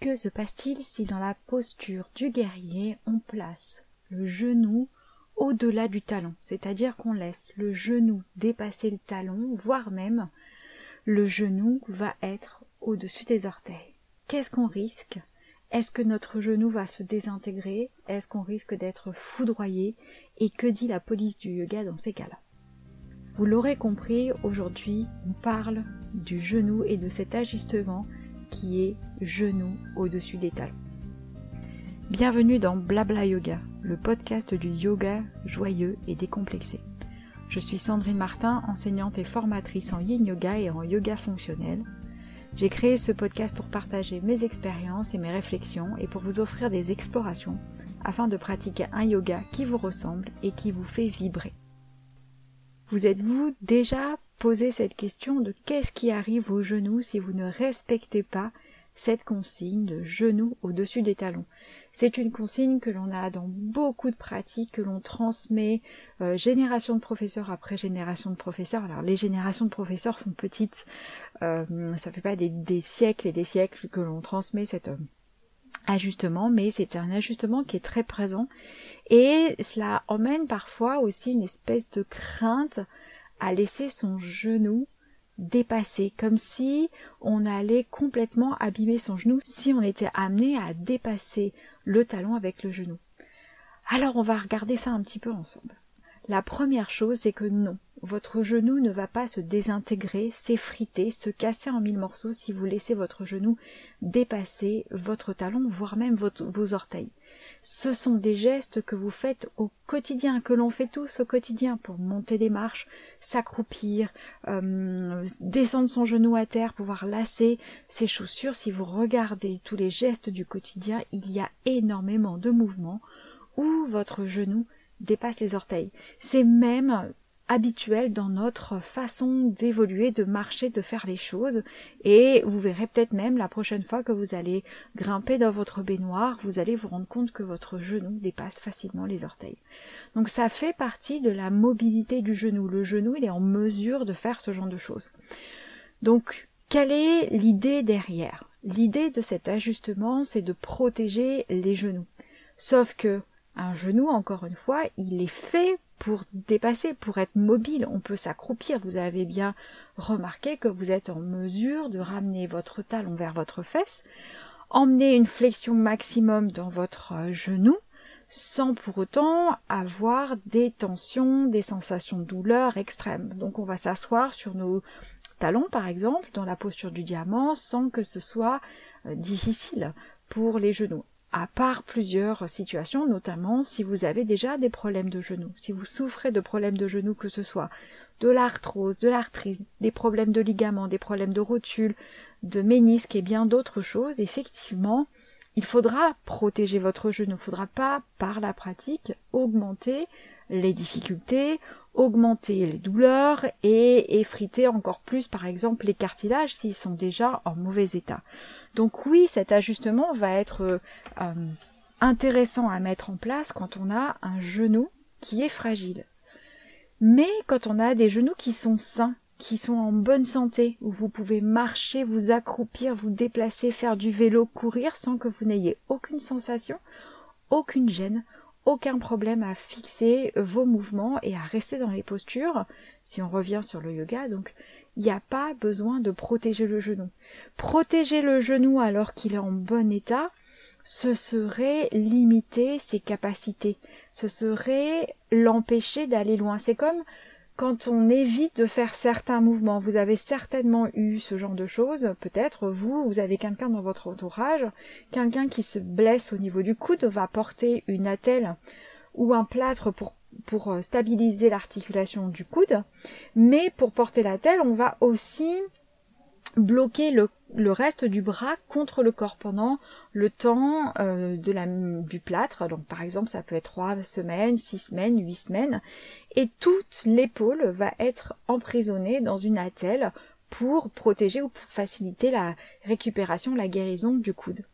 Que se passe-t-il si dans la posture du guerrier on place le genou au-delà du talon, c'est-à-dire qu'on laisse le genou dépasser le talon, voire même le genou va être au-dessus des orteils. Qu'est-ce qu'on risque? Est-ce que notre genou va se désintégrer? Est-ce qu'on risque d'être foudroyé? Et que dit la police du yoga dans ces cas-là? Vous l'aurez compris, aujourd'hui on parle du genou et de cet ajustement qui est genou au-dessus des talons. Bienvenue dans Blabla Yoga, le podcast du yoga joyeux et décomplexé. Je suis Sandrine Martin, enseignante et formatrice en yin yoga et en yoga fonctionnel. J'ai créé ce podcast pour partager mes expériences et mes réflexions et pour vous offrir des explorations afin de pratiquer un yoga qui vous ressemble et qui vous fait vibrer. Vous êtes-vous déjà posé cette question de qu'est-ce qui arrive aux genoux si vous ne respectez pas cette consigne de genoux au-dessus des talons. C'est une consigne que l'on a dans beaucoup de pratiques, que l'on transmet euh, génération de professeurs après génération de professeurs. Alors les générations de professeurs sont petites, euh, ça fait pas des, siècles et des siècles que l'on transmet cet euh, ajustement, mais c'est un ajustement qui est très présent et cela emmène parfois aussi une espèce de crainte à laisser son genou dépasser, comme si on allait complètement abîmer son genou si on était amené à dépasser le talon avec le genou. Alors on va regarder ça un petit peu ensemble. La première chose, c'est que non, votre genou ne va pas se désintégrer, s'effriter, se casser en mille morceaux si vous laissez votre genou dépasser votre talon, voire même vos orteils. Ce sont des gestes que vous faites au quotidien, que l'on fait tous au quotidien pour monter des marches, s'accroupir, euh, descendre son genou à terre, pouvoir lasser ses chaussures. Si vous regardez tous les gestes du quotidien, il y a énormément de mouvements où votre genou dépasse les orteils. C'est même habituel dans notre façon d'évoluer, de marcher, de faire les choses. Et vous verrez peut-être même la prochaine fois que vous allez grimper dans votre baignoire, vous allez vous rendre compte que votre genou dépasse facilement les orteils. Donc ça fait partie de la mobilité du genou. Le genou, il est en mesure de faire ce genre de choses. Donc, quelle est l'idée derrière? L'idée de cet ajustement, c'est de protéger les genoux. Sauf que un genou, encore une fois, il est fait pour dépasser, pour être mobile, on peut s'accroupir. Vous avez bien remarqué que vous êtes en mesure de ramener votre talon vers votre fesse, emmener une flexion maximum dans votre euh, genou, sans pour autant avoir des tensions, des sensations de douleur extrêmes. Donc on va s'asseoir sur nos talons, par exemple, dans la posture du diamant, sans que ce soit euh, difficile pour les genoux à part plusieurs situations, notamment si vous avez déjà des problèmes de genoux, si vous souffrez de problèmes de genoux, que ce soit de l'arthrose, de l'arthrite, des problèmes de ligaments, des problèmes de rotule, de ménisque et bien d'autres choses, effectivement, il faudra protéger votre genou. Il ne faudra pas, par la pratique, augmenter les difficultés, augmenter les douleurs et effriter encore plus, par exemple, les cartilages s'ils sont déjà en mauvais état. Donc oui, cet ajustement va être euh, euh, intéressant à mettre en place quand on a un genou qui est fragile. Mais quand on a des genoux qui sont sains, qui sont en bonne santé, où vous pouvez marcher, vous accroupir, vous déplacer, faire du vélo, courir sans que vous n'ayez aucune sensation, aucune gêne, aucun problème à fixer vos mouvements et à rester dans les postures, si on revient sur le yoga, donc il n'y a pas besoin de protéger le genou. Protéger le genou alors qu'il est en bon état, ce serait limiter ses capacités, ce serait l'empêcher d'aller loin. C'est comme quand on évite de faire certains mouvements. Vous avez certainement eu ce genre de choses, peut-être vous, vous avez quelqu'un dans votre entourage, quelqu'un qui se blesse au niveau du coude, va porter une attelle ou un plâtre pour pour euh, stabiliser l'articulation du coude, mais pour porter la telle, on va aussi bloquer le, reste du bras contre le corps pendant le temps euh, de la, du plâtre. Donc par exemple, ça peut être trois semaines, six semaines, huit semaines, et toute l'épaule va être emprisonnée dans une attelle pour protéger ou pour faciliter la récupération, la guérison du coude.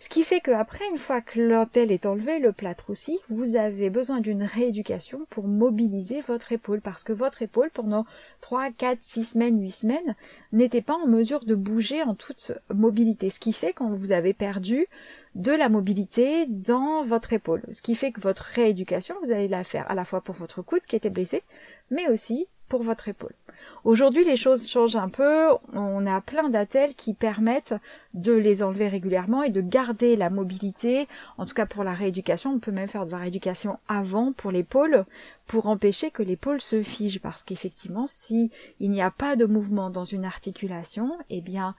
Ce qui fait qu'après, une fois que l'antenne est enlevée, le plâtre aussi, vous avez besoin d'une rééducation pour mobiliser votre épaule, parce que votre épaule, pendant 3, 4, 6 semaines, 8 semaines, n'était pas en mesure de bouger en toute mobilité. Ce qui fait quand vous avez perdu de la mobilité dans votre épaule. Ce qui fait que votre rééducation, vous allez la faire à la fois pour votre coude qui était blessé, mais aussi pour votre épaule. Aujourd'hui, les choses changent un peu. On a plein d'attelles qui permettent de les enlever régulièrement et de garder la mobilité. En tout cas, pour la rééducation, on peut même faire de la rééducation avant pour l'épaule pour empêcher que l'épaule se fige. Parce qu'effectivement, si il n'y a pas de mouvement dans une articulation, eh bien,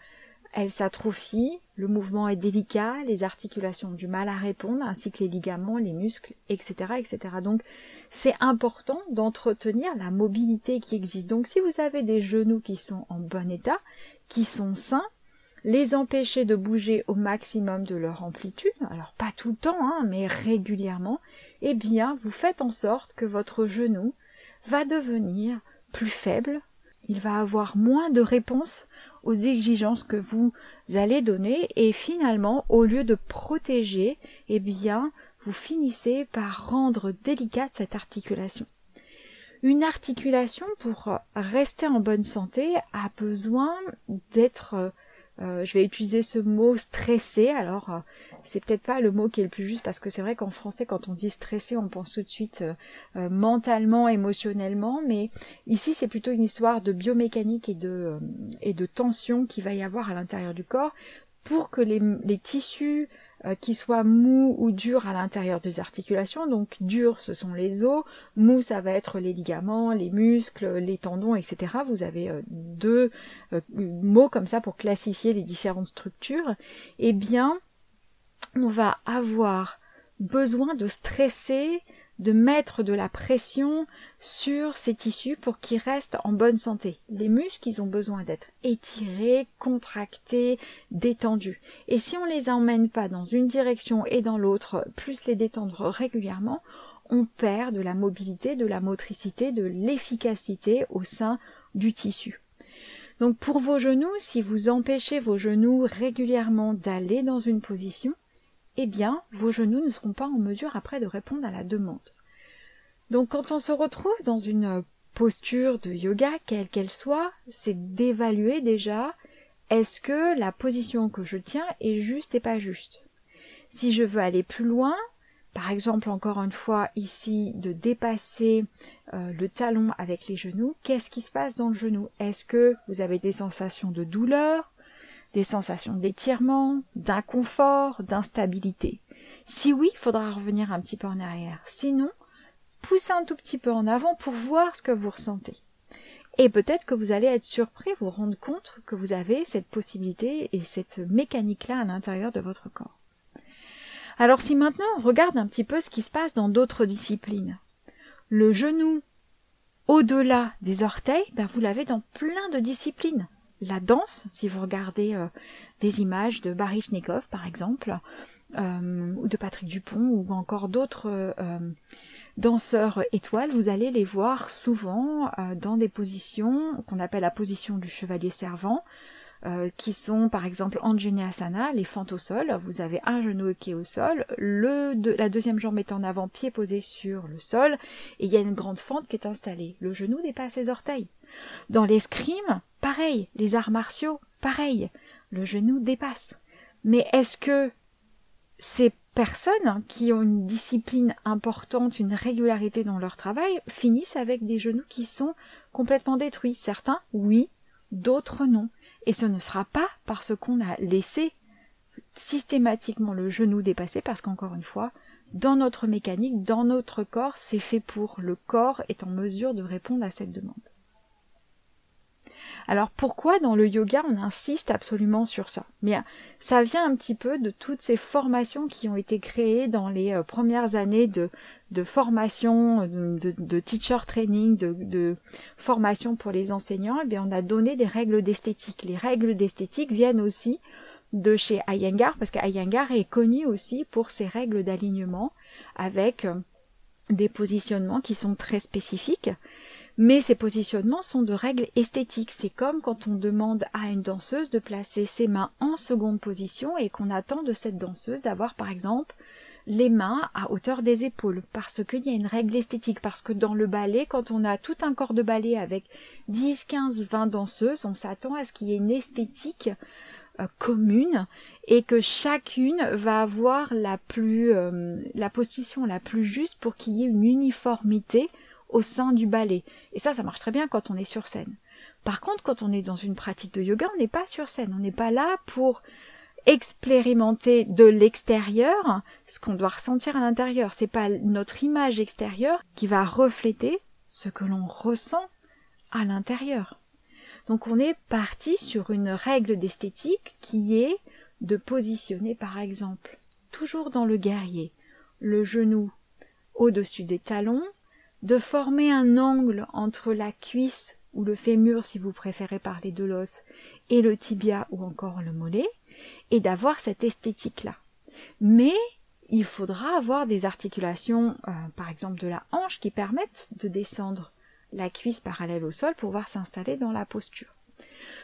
elle s'atrophie, le mouvement est délicat, les articulations ont du mal à répondre, ainsi que les ligaments, les muscles, etc. etc. Donc c'est important d'entretenir la mobilité qui existe. Donc si vous avez des genoux qui sont en bon état, qui sont sains, les empêcher de bouger au maximum de leur amplitude, alors pas tout le temps, hein, mais régulièrement, eh bien vous faites en sorte que votre genou va devenir plus faible, il va avoir moins de réponses aux exigences que vous allez donner et finalement au lieu de protéger eh bien vous finissez par rendre délicate cette articulation. Une articulation pour rester en bonne santé a besoin d'être euh, je vais utiliser ce mot stressé. Alors, c'est peut-être pas le mot qui est le plus juste parce que c'est vrai qu'en français, quand on dit stressé, on pense tout de suite euh, mentalement, émotionnellement, mais ici, c'est plutôt une histoire de biomécanique et de et de tension qu'il va y avoir à l'intérieur du corps pour que les, les tissus euh, qui soit mou ou dur à l'intérieur des articulations. Donc dur, ce sont les os, mou, ça va être les ligaments, les muscles, les tendons, etc. Vous avez euh, deux euh, mots comme ça pour classifier les différentes structures. Eh bien, on va avoir besoin de stresser de mettre de la pression sur ces tissus pour qu'ils restent en bonne santé. Les muscles, ils ont besoin d'être étirés, contractés, détendus. Et si on les emmène pas dans une direction et dans l'autre, plus les détendre régulièrement, on perd de la mobilité, de la motricité, de l'efficacité au sein du tissu. Donc pour vos genoux, si vous empêchez vos genoux régulièrement d'aller dans une position, eh bien, vos genoux ne seront pas en mesure après de répondre à la demande. Donc quand on se retrouve dans une posture de yoga, quelle qu'elle soit, c'est d'évaluer déjà est-ce que la position que je tiens est juste et pas juste. Si je veux aller plus loin, par exemple encore une fois ici de dépasser euh, le talon avec les genoux, qu'est-ce qui se passe dans le genou? Est-ce que vous avez des sensations de douleur, des sensations d'étirement, d'inconfort, d'instabilité. Si oui, il faudra revenir un petit peu en arrière. Sinon, poussez un tout petit peu en avant pour voir ce que vous ressentez. Et peut-être que vous allez être surpris, vous rendre compte que vous avez cette possibilité et cette mécanique-là à l'intérieur de votre corps. Alors si maintenant on regarde un petit peu ce qui se passe dans d'autres disciplines, le genou au-delà des orteils, ben vous l'avez dans plein de disciplines la danse, si vous regardez euh, des images de Baryshnikov par exemple, euh, ou de Patrick Dupont, ou encore d'autres euh, danseurs étoiles, vous allez les voir souvent dans des positions qu'on appelle la position du chevalier servant, qui sont par exemple Anjaneyasana, les fentes au sol. Vous avez un genou qui est au sol, la deuxième jambe est en avant, pied posé sur le sol, et il y a une grande fente qui est installée. Le genou dépasse ses orteils. Dans l'escrime, pareil, les arts martiaux, pareil, le genou dépasse. Mais est-ce que ces personnes qui ont une discipline importante, une régularité dans leur travail, finissent avec des genoux qui sont complètement détruits? Certains, oui, d'autres non. Et ce ne sera pas parce qu'on a laissé systématiquement le genou dépasser, parce qu'encore une fois, dans notre mécanique, dans notre corps, c'est fait pour. Le corps est en mesure de répondre à cette demande. Alors pourquoi dans le yoga on insiste absolument sur ça? Mais euh, ça vient un petit peu de toutes ces formations qui ont été créées dans les euh, premières années de, formation, de, teacher training, de, formation pour les enseignants. Et eh bien on a donné des règles d'esthétique. Les règles d'esthétique viennent aussi de chez Iyengar parce qu'Iyengar est connu aussi pour ses règles d'alignement avec euh, des positionnements qui sont très spécifiques Mais ces positionnements sont de règles esthétiques. C'est comme quand on demande à une danseuse de placer ses mains en seconde position et qu'on attend de cette danseuse d'avoir par exemple les mains à hauteur des épaules parce qu'il y a une règle esthétique parce que dans le ballet quand on a tout un corps de ballet avec 10, 15, 20 danseuses on s'attend à ce qu'il y ait une esthétique euh, commune et que chacune va avoir la plus euh, la position la plus juste pour qu'il y ait une uniformité au sein du ballet. Et ça, ça marche très bien quand on est sur scène. Par contre, quand on est dans une pratique de yoga, on n'est pas sur scène. On n'est pas là pour expérimenter de l'extérieur ce qu'on doit ressentir à l'intérieur. C'est pas notre image extérieure qui va refléter ce que l'on ressent à l'intérieur. Donc on est parti sur une règle d'esthétique qui est de positionner par exemple, toujours dans le guerrier, le genou au-dessus des talons, de former un angle entre la cuisse ou le fémur si vous préférez parler de l'os et le tibia ou encore le mollet et d'avoir cette esthétique là. Mais il faudra avoir des articulations euh, par exemple de la hanche qui permettent de descendre la cuisse parallèle au sol pour pouvoir s'installer dans la posture.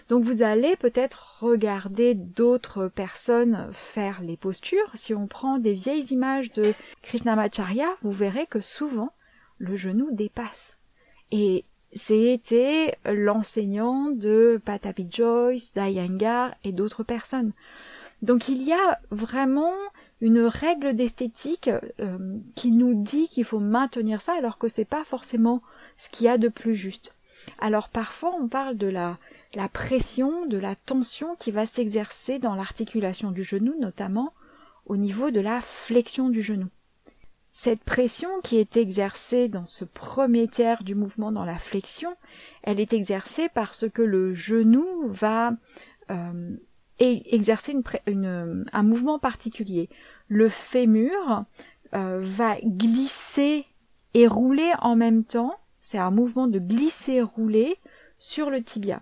Donc vous allez peut-être regarder d'autres personnes faire les postures. Si on prend des vieilles images de Krishnamacharya, vous verrez que souvent le genou dépasse. Et c'était l'enseignant de Patapi Joyce, d'Ayangar et d'autres personnes. Donc il y a vraiment une règle d'esthétique euh, qui nous dit qu'il faut maintenir ça alors que c'est pas forcément ce qu'il y a de plus juste. Alors parfois on parle de la, la pression, de la tension qui va s'exercer dans l'articulation du genou, notamment au niveau de la flexion du genou. Cette pression qui est exercée dans ce premier tiers du mouvement dans la flexion, elle est exercée parce que le genou va euh, exercer un mouvement particulier. Le fémur euh, va glisser et rouler en même temps. C'est un mouvement de glisser-rouler sur le tibia.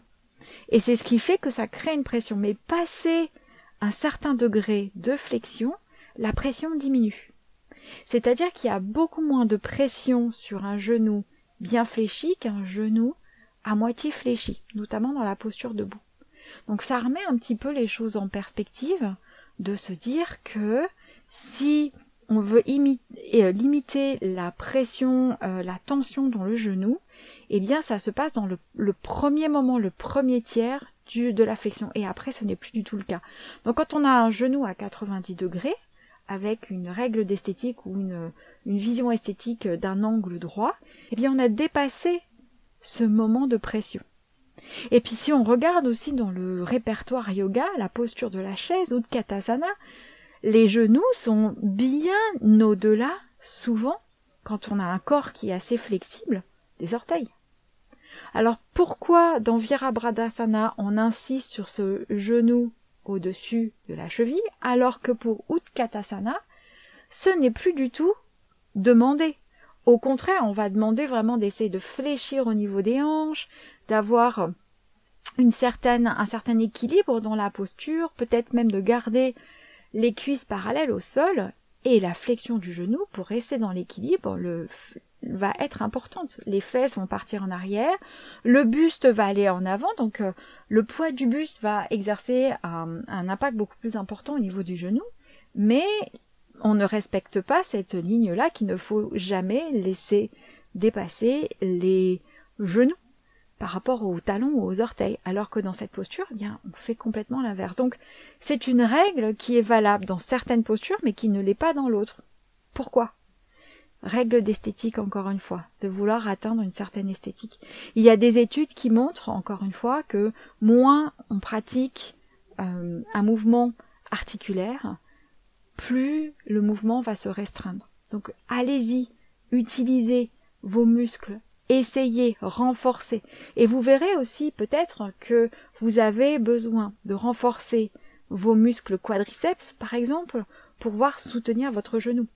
Et c'est ce qui fait que ça crée une pression. Mais passer un certain degré de flexion, la pression diminue. C'est-à-dire qu'il y a beaucoup moins de pression sur un genou bien fléchi qu'un genou à moitié fléchi, notamment dans la posture debout. Donc ça remet un petit peu les choses en perspective de se dire que si on veut euh, limiter la pression, euh, la tension dans le genou, eh bien ça se passe dans le, premier moment, le premier tiers de la flexion. Et après, ce n'est plus du tout le cas. Donc quand on a un genou à 90 degrés, avec une règle d'esthétique ou une, vision esthétique d'un angle droit, eh bien on a dépassé ce moment de pression. Et puis si on regarde aussi dans le répertoire yoga, la posture de la chaise ou de katasana, les genoux sont bien au-delà, souvent, quand on a un corps qui est assez flexible, des orteils. Alors pourquoi dans Virabhadasana on insiste sur ce genou au-dessus de la cheville, alors que pour Utkatasana, ce n'est plus du tout demandé. Au contraire, on va demander vraiment d'essayer de fléchir au niveau des hanches, d'avoir une certaine, un certain équilibre dans la posture, peut-être même de garder les cuisses parallèles au sol et la flexion du genou pour rester dans l'équilibre, va être importante. Les fesses vont partir en arrière, le buste va aller en avant, donc euh, le poids du buste va exercer un, impact beaucoup plus important au niveau du genou, mais on ne respecte pas cette ligne-là qu'il ne faut jamais laisser dépasser les genoux par rapport aux talons ou aux orteils, alors que dans cette posture, eh bien, on fait complètement l'inverse. Donc, c'est une règle qui est valable dans certaines postures, mais qui ne l'est pas dans l'autre. Pourquoi? Règle d'esthétique encore une fois, de vouloir atteindre une certaine esthétique. Il y a des études qui montrent encore une fois que moins on pratique euh, un mouvement articulaire, plus le mouvement va se restreindre. Donc allez-y, utilisez vos muscles, essayez, renforcez. Et vous verrez aussi peut-être que vous avez besoin de renforcer vos muscles quadriceps, par exemple, pouvoir soutenir votre genou.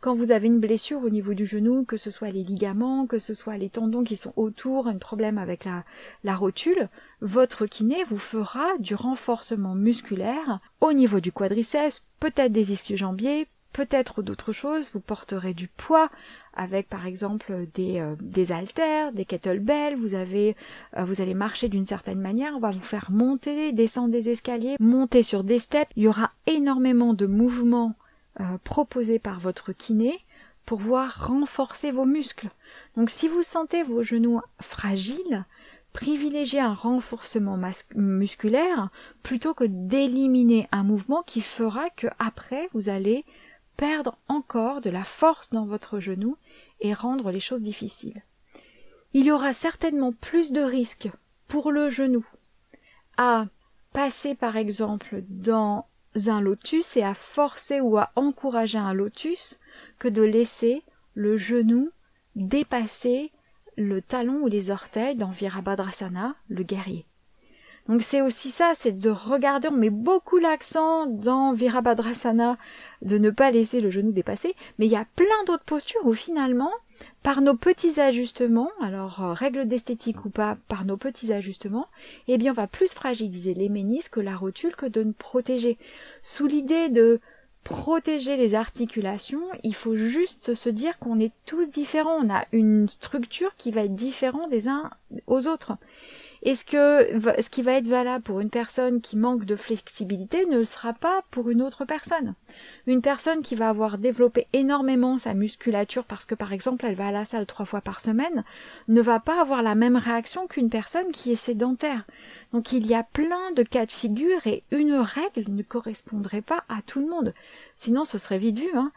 Quand vous avez une blessure au niveau du genou, que ce soit les ligaments, que ce soit les tendons qui sont autour, un problème avec la, la rotule, votre kiné vous fera du renforcement musculaire au niveau du quadriceps, peut-être des ischio-jambiers, peut-être d'autres choses, vous porterez du poids avec par exemple des, euh, des haltères, des kettlebells, vous euh, vous allez marcher d'une certaine manière, on va vous faire monter, descendre des escaliers, monter sur des steps, il y aura énormément de mouvements euh, proposés par votre kiné pour voir renforcer vos muscles. Donc si vous sentez vos genoux fragiles, privilégiez un renforcement musculaire plutôt que d'éliminer un mouvement qui fera que après vous allez perdre encore de la force dans votre genou et rendre les choses difficiles. Il y aura certainement plus de risques pour le genou à passer par exemple dans un lotus et à forcer ou à encourager un lotus que de laisser le genou dépasser le talon ou les orteils dans Virabhadrasana, le guerrier. Donc c'est aussi ça, c'est de regarder, on met beaucoup l'accent dans Virabhadrasana de ne pas laisser le genou dépasser, mais il y a plein d'autres postures où finalement, par nos petits ajustements, alors euh, règle d'esthétique ou pas, par nos petits ajustements, eh bien on va plus fragiliser les ménisques, la rotule que de nous protéger. Sous l'idée de protéger les articulations, il faut juste se dire qu'on est tous différents, on a une structure qui va être différente des uns aux autres. Est-ce que ce qui va être valable pour une personne qui manque de flexibilité ne sera pas pour une autre personne? Une personne qui va avoir développé énormément sa musculature parce que par exemple elle va à la salle trois fois par semaine ne va pas avoir la même réaction qu'une personne qui est sédentaire. Donc il y a plein de cas de figure et une règle ne correspondrait pas à tout le monde. Sinon ce serait vite vu. Hein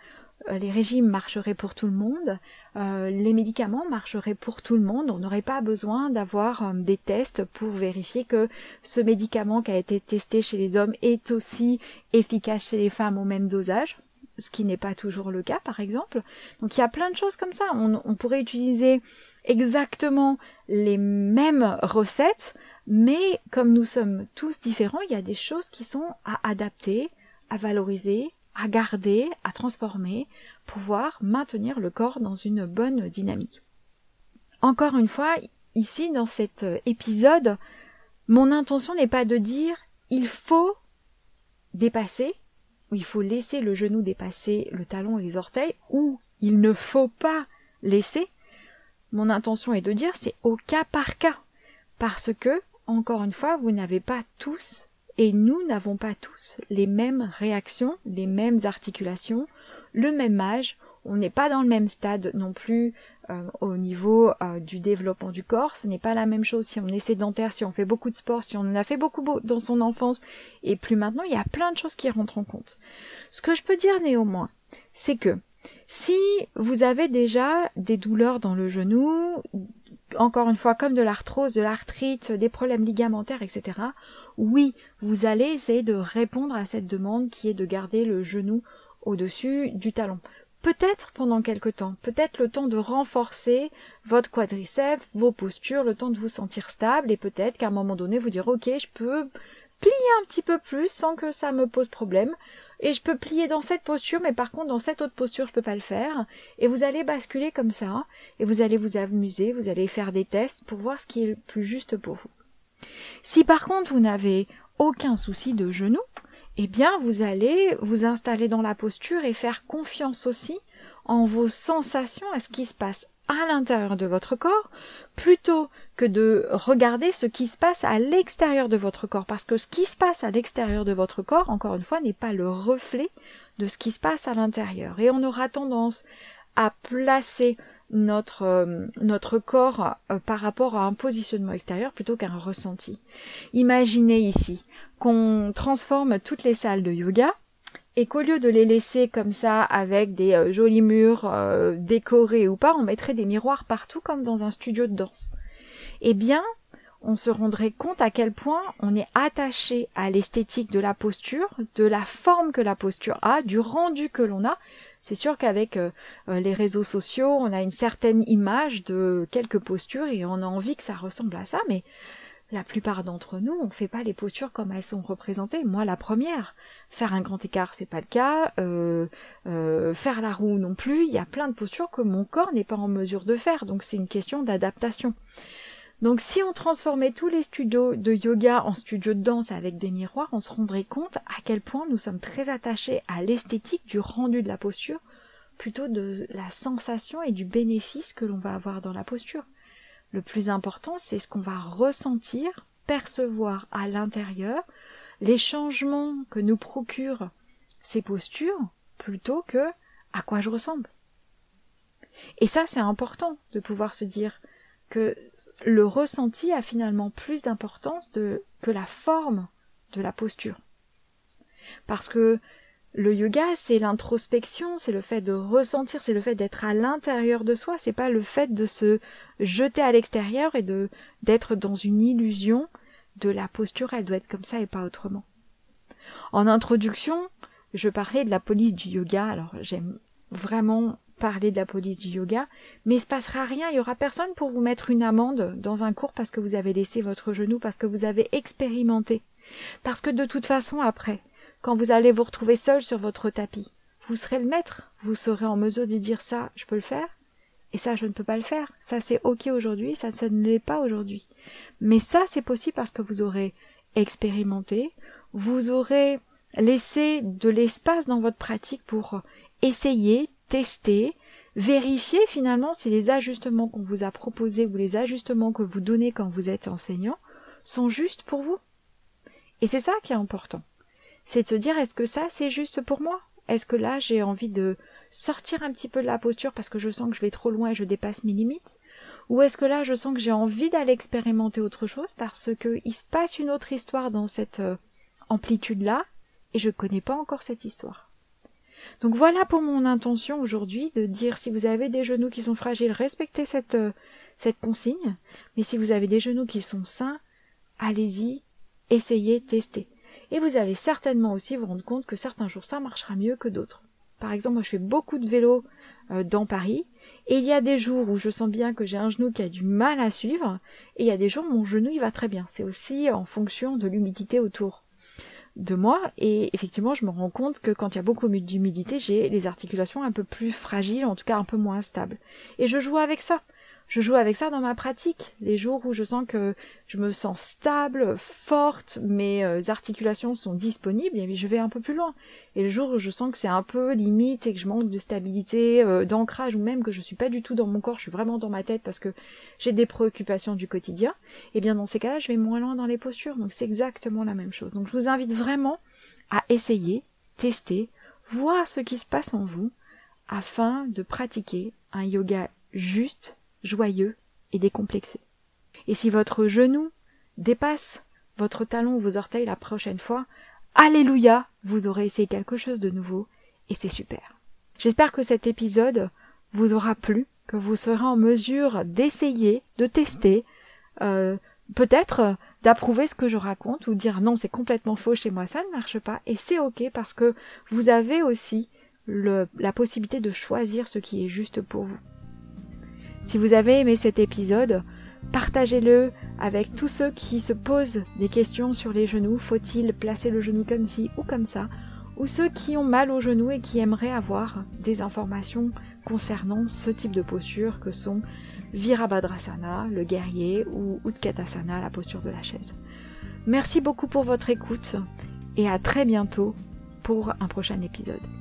les régimes marcheraient pour tout le monde, euh, les médicaments marcheraient pour tout le monde, on n'aurait pas besoin d'avoir euh, des tests pour vérifier que ce médicament qui a été testé chez les hommes est aussi efficace chez les femmes au même dosage, ce qui n'est pas toujours le cas par exemple. Donc il y a plein de choses comme ça, on, on pourrait utiliser exactement les mêmes recettes, mais comme nous sommes tous différents, il y a des choses qui sont à adapter, à valoriser, à garder, à transformer, pouvoir maintenir le corps dans une bonne dynamique. Encore une fois, ici dans cet épisode, mon intention n'est pas de dire il faut dépasser, ou il faut laisser le genou dépasser le talon et les orteils, ou il ne faut pas laisser. Mon intention est de dire c'est au cas par cas, parce que, encore une fois, vous n'avez pas tous et nous n'avons pas tous les mêmes réactions, les mêmes articulations, le même âge, on n'est pas dans le même stade non plus euh, au niveau euh, du développement du corps, ce n'est pas la même chose si on est sédentaire, si on fait beaucoup de sport, si on en a fait beaucoup dans son enfance. Et plus maintenant, il y a plein de choses qui rentrent en compte. Ce que je peux dire néanmoins, c'est que si vous avez déjà des douleurs dans le genou, encore une fois comme de l'arthrose, de l'arthrite, des problèmes ligamentaires, etc., oui, vous allez essayer de répondre à cette demande qui est de garder le genou au-dessus du talon. Peut-être pendant quelque temps, peut-être le temps de renforcer votre quadriceps, vos postures, le temps de vous sentir stable et peut-être qu'à un moment donné vous dire ok je peux plier un petit peu plus sans que ça me pose problème et je peux plier dans cette posture mais par contre dans cette autre posture je peux pas le faire et vous allez basculer comme ça et vous allez vous amuser, vous allez faire des tests pour voir ce qui est le plus juste pour vous. Si par contre vous n'avez aucun souci de genou, eh bien vous allez vous installer dans la posture et faire confiance aussi en vos sensations, à ce qui se passe à l'intérieur de votre corps, plutôt que de regarder ce qui se passe à l'extérieur de votre corps, parce que ce qui se passe à l'extérieur de votre corps, encore une fois, n'est pas le reflet de ce qui se passe à l'intérieur. Et on aura tendance à placer notre, euh, corps euh, par rapport à un positionnement extérieur plutôt qu'un ressenti. Imaginez ici qu'on transforme toutes les salles de yoga et qu'au lieu de les laisser comme ça avec des euh, jolis murs décorés ou pas, on mettrait des miroirs partout comme dans un studio de danse. Eh bien, on se rendrait compte à quel point on est attaché à l'esthétique de la posture, de la forme que la posture a, du rendu que l'on a, c'est sûr qu'avec euh, euh, les réseaux sociaux, on a une certaine image de quelques postures et on a envie que ça ressemble à ça, mais la plupart d'entre nous, on fait pas les postures comme elles sont représentées. Moi, la première, faire un grand écart, c'est pas le cas. Euh, faire la roue non plus. Il y a plein de postures que mon corps n'est pas en mesure de faire, donc c'est une question d'adaptation. Donc si on transformait tous les studios de yoga en studios de danse avec des miroirs, on se rendrait compte à quel point nous sommes très attachés à l'esthétique du rendu de la posture plutôt de la sensation et du bénéfice que l'on va avoir dans la posture. Le plus important, c'est ce qu'on va ressentir, percevoir à l'intérieur, les changements que nous procurent ces postures, plutôt que à quoi je ressemble. Et ça, c'est important de pouvoir se dire que le ressenti a finalement plus d'importance que la forme de la posture. Parce que le yoga, c'est l'introspection, c'est le fait de ressentir, c'est le fait d'être à l'intérieur de soi, c'est pas le fait de se jeter à l'extérieur et de d'être dans une illusion de la posture, elle doit être comme ça et pas autrement. En introduction, je parlais de la police du yoga, alors j'aime vraiment parler de la police du yoga, mais il se passera rien, il y aura personne pour vous mettre une amende dans un cours parce que vous avez laissé votre genou, parce que vous avez expérimenté. Parce que de toute façon, après, quand vous allez vous retrouver seul sur votre tapis, vous serez le maître, vous serez en mesure de dire ça, je peux le faire, et ça, je ne peux pas le faire. Ça, c'est ok aujourd'hui, ça, ça ne l'est pas aujourd'hui. Mais ça, c'est possible parce que vous aurez expérimenté, vous aurez laissé de l'espace dans votre pratique pour essayer, tester, vérifier finalement si les ajustements qu'on vous a proposés ou les ajustements que vous donnez quand vous êtes enseignant sont justes pour vous. Et c'est ça qui est important c'est de se dire est-ce que ça c'est juste pour moi? Est-ce que là j'ai envie de sortir un petit peu de la posture parce que je sens que je vais trop loin et je dépasse mes limites? Ou est-ce que là je sens que j'ai envie d'aller expérimenter autre chose parce qu'il se passe une autre histoire dans cette euh, amplitude-là et je ne connais pas encore cette histoire? Donc voilà pour mon intention aujourd'hui de dire si vous avez des genoux qui sont fragiles, respectez cette, euh, cette consigne, mais si vous avez des genoux qui sont sains, allez-y, essayez, testez. Et vous allez certainement aussi vous rendre compte que certains jours ça marchera mieux que d'autres. Par exemple, moi je fais beaucoup de vélo euh, dans Paris, et il y a des jours où je sens bien que j'ai un genou qui a du mal à suivre, et il y a des jours où mon genou il va très bien. C'est aussi en fonction de l'humidité autour de moi, et effectivement je me rends compte que quand il y a beaucoup d'humidité, j'ai les articulations un peu plus fragiles, en tout cas un peu moins stables. Et je joue avec ça je joue avec ça dans ma pratique. Les jours où je sens que je me sens stable, forte, mes euh, articulations sont disponibles, et je vais un peu plus loin. Et le jour où je sens que c'est un peu limite et que je manque de stabilité, euh, d'ancrage, ou même que je suis pas du tout dans mon corps, je suis vraiment dans ma tête parce que j'ai des préoccupations du quotidien, et eh bien dans ces cas-là, je vais moins loin dans les postures. Donc c'est exactement la même chose. Donc je vous invite vraiment à essayer, tester, voir ce qui se passe en vous afin de pratiquer un yoga juste joyeux et décomplexé. Et si votre genou dépasse votre talon ou vos orteils la prochaine fois, Alléluia, vous aurez essayé quelque chose de nouveau et c'est super. J'espère que cet épisode vous aura plu, que vous serez en mesure d'essayer, de tester, euh, peut-être d'approuver ce que je raconte ou dire non c'est complètement faux chez moi ça ne marche pas et c'est ok parce que vous avez aussi la possibilité de choisir ce qui est juste pour vous. Si vous avez aimé cet épisode, partagez-le avec tous ceux qui se posent des questions sur les genoux. Faut-il placer le genou comme ci ou comme ça? Ou ceux qui ont mal au genou et qui aimeraient avoir des informations concernant ce type de posture que sont Virabhadrasana, le guerrier, ou Utkatasana, la posture de la chaise. Merci beaucoup pour votre écoute et à très bientôt pour un prochain épisode.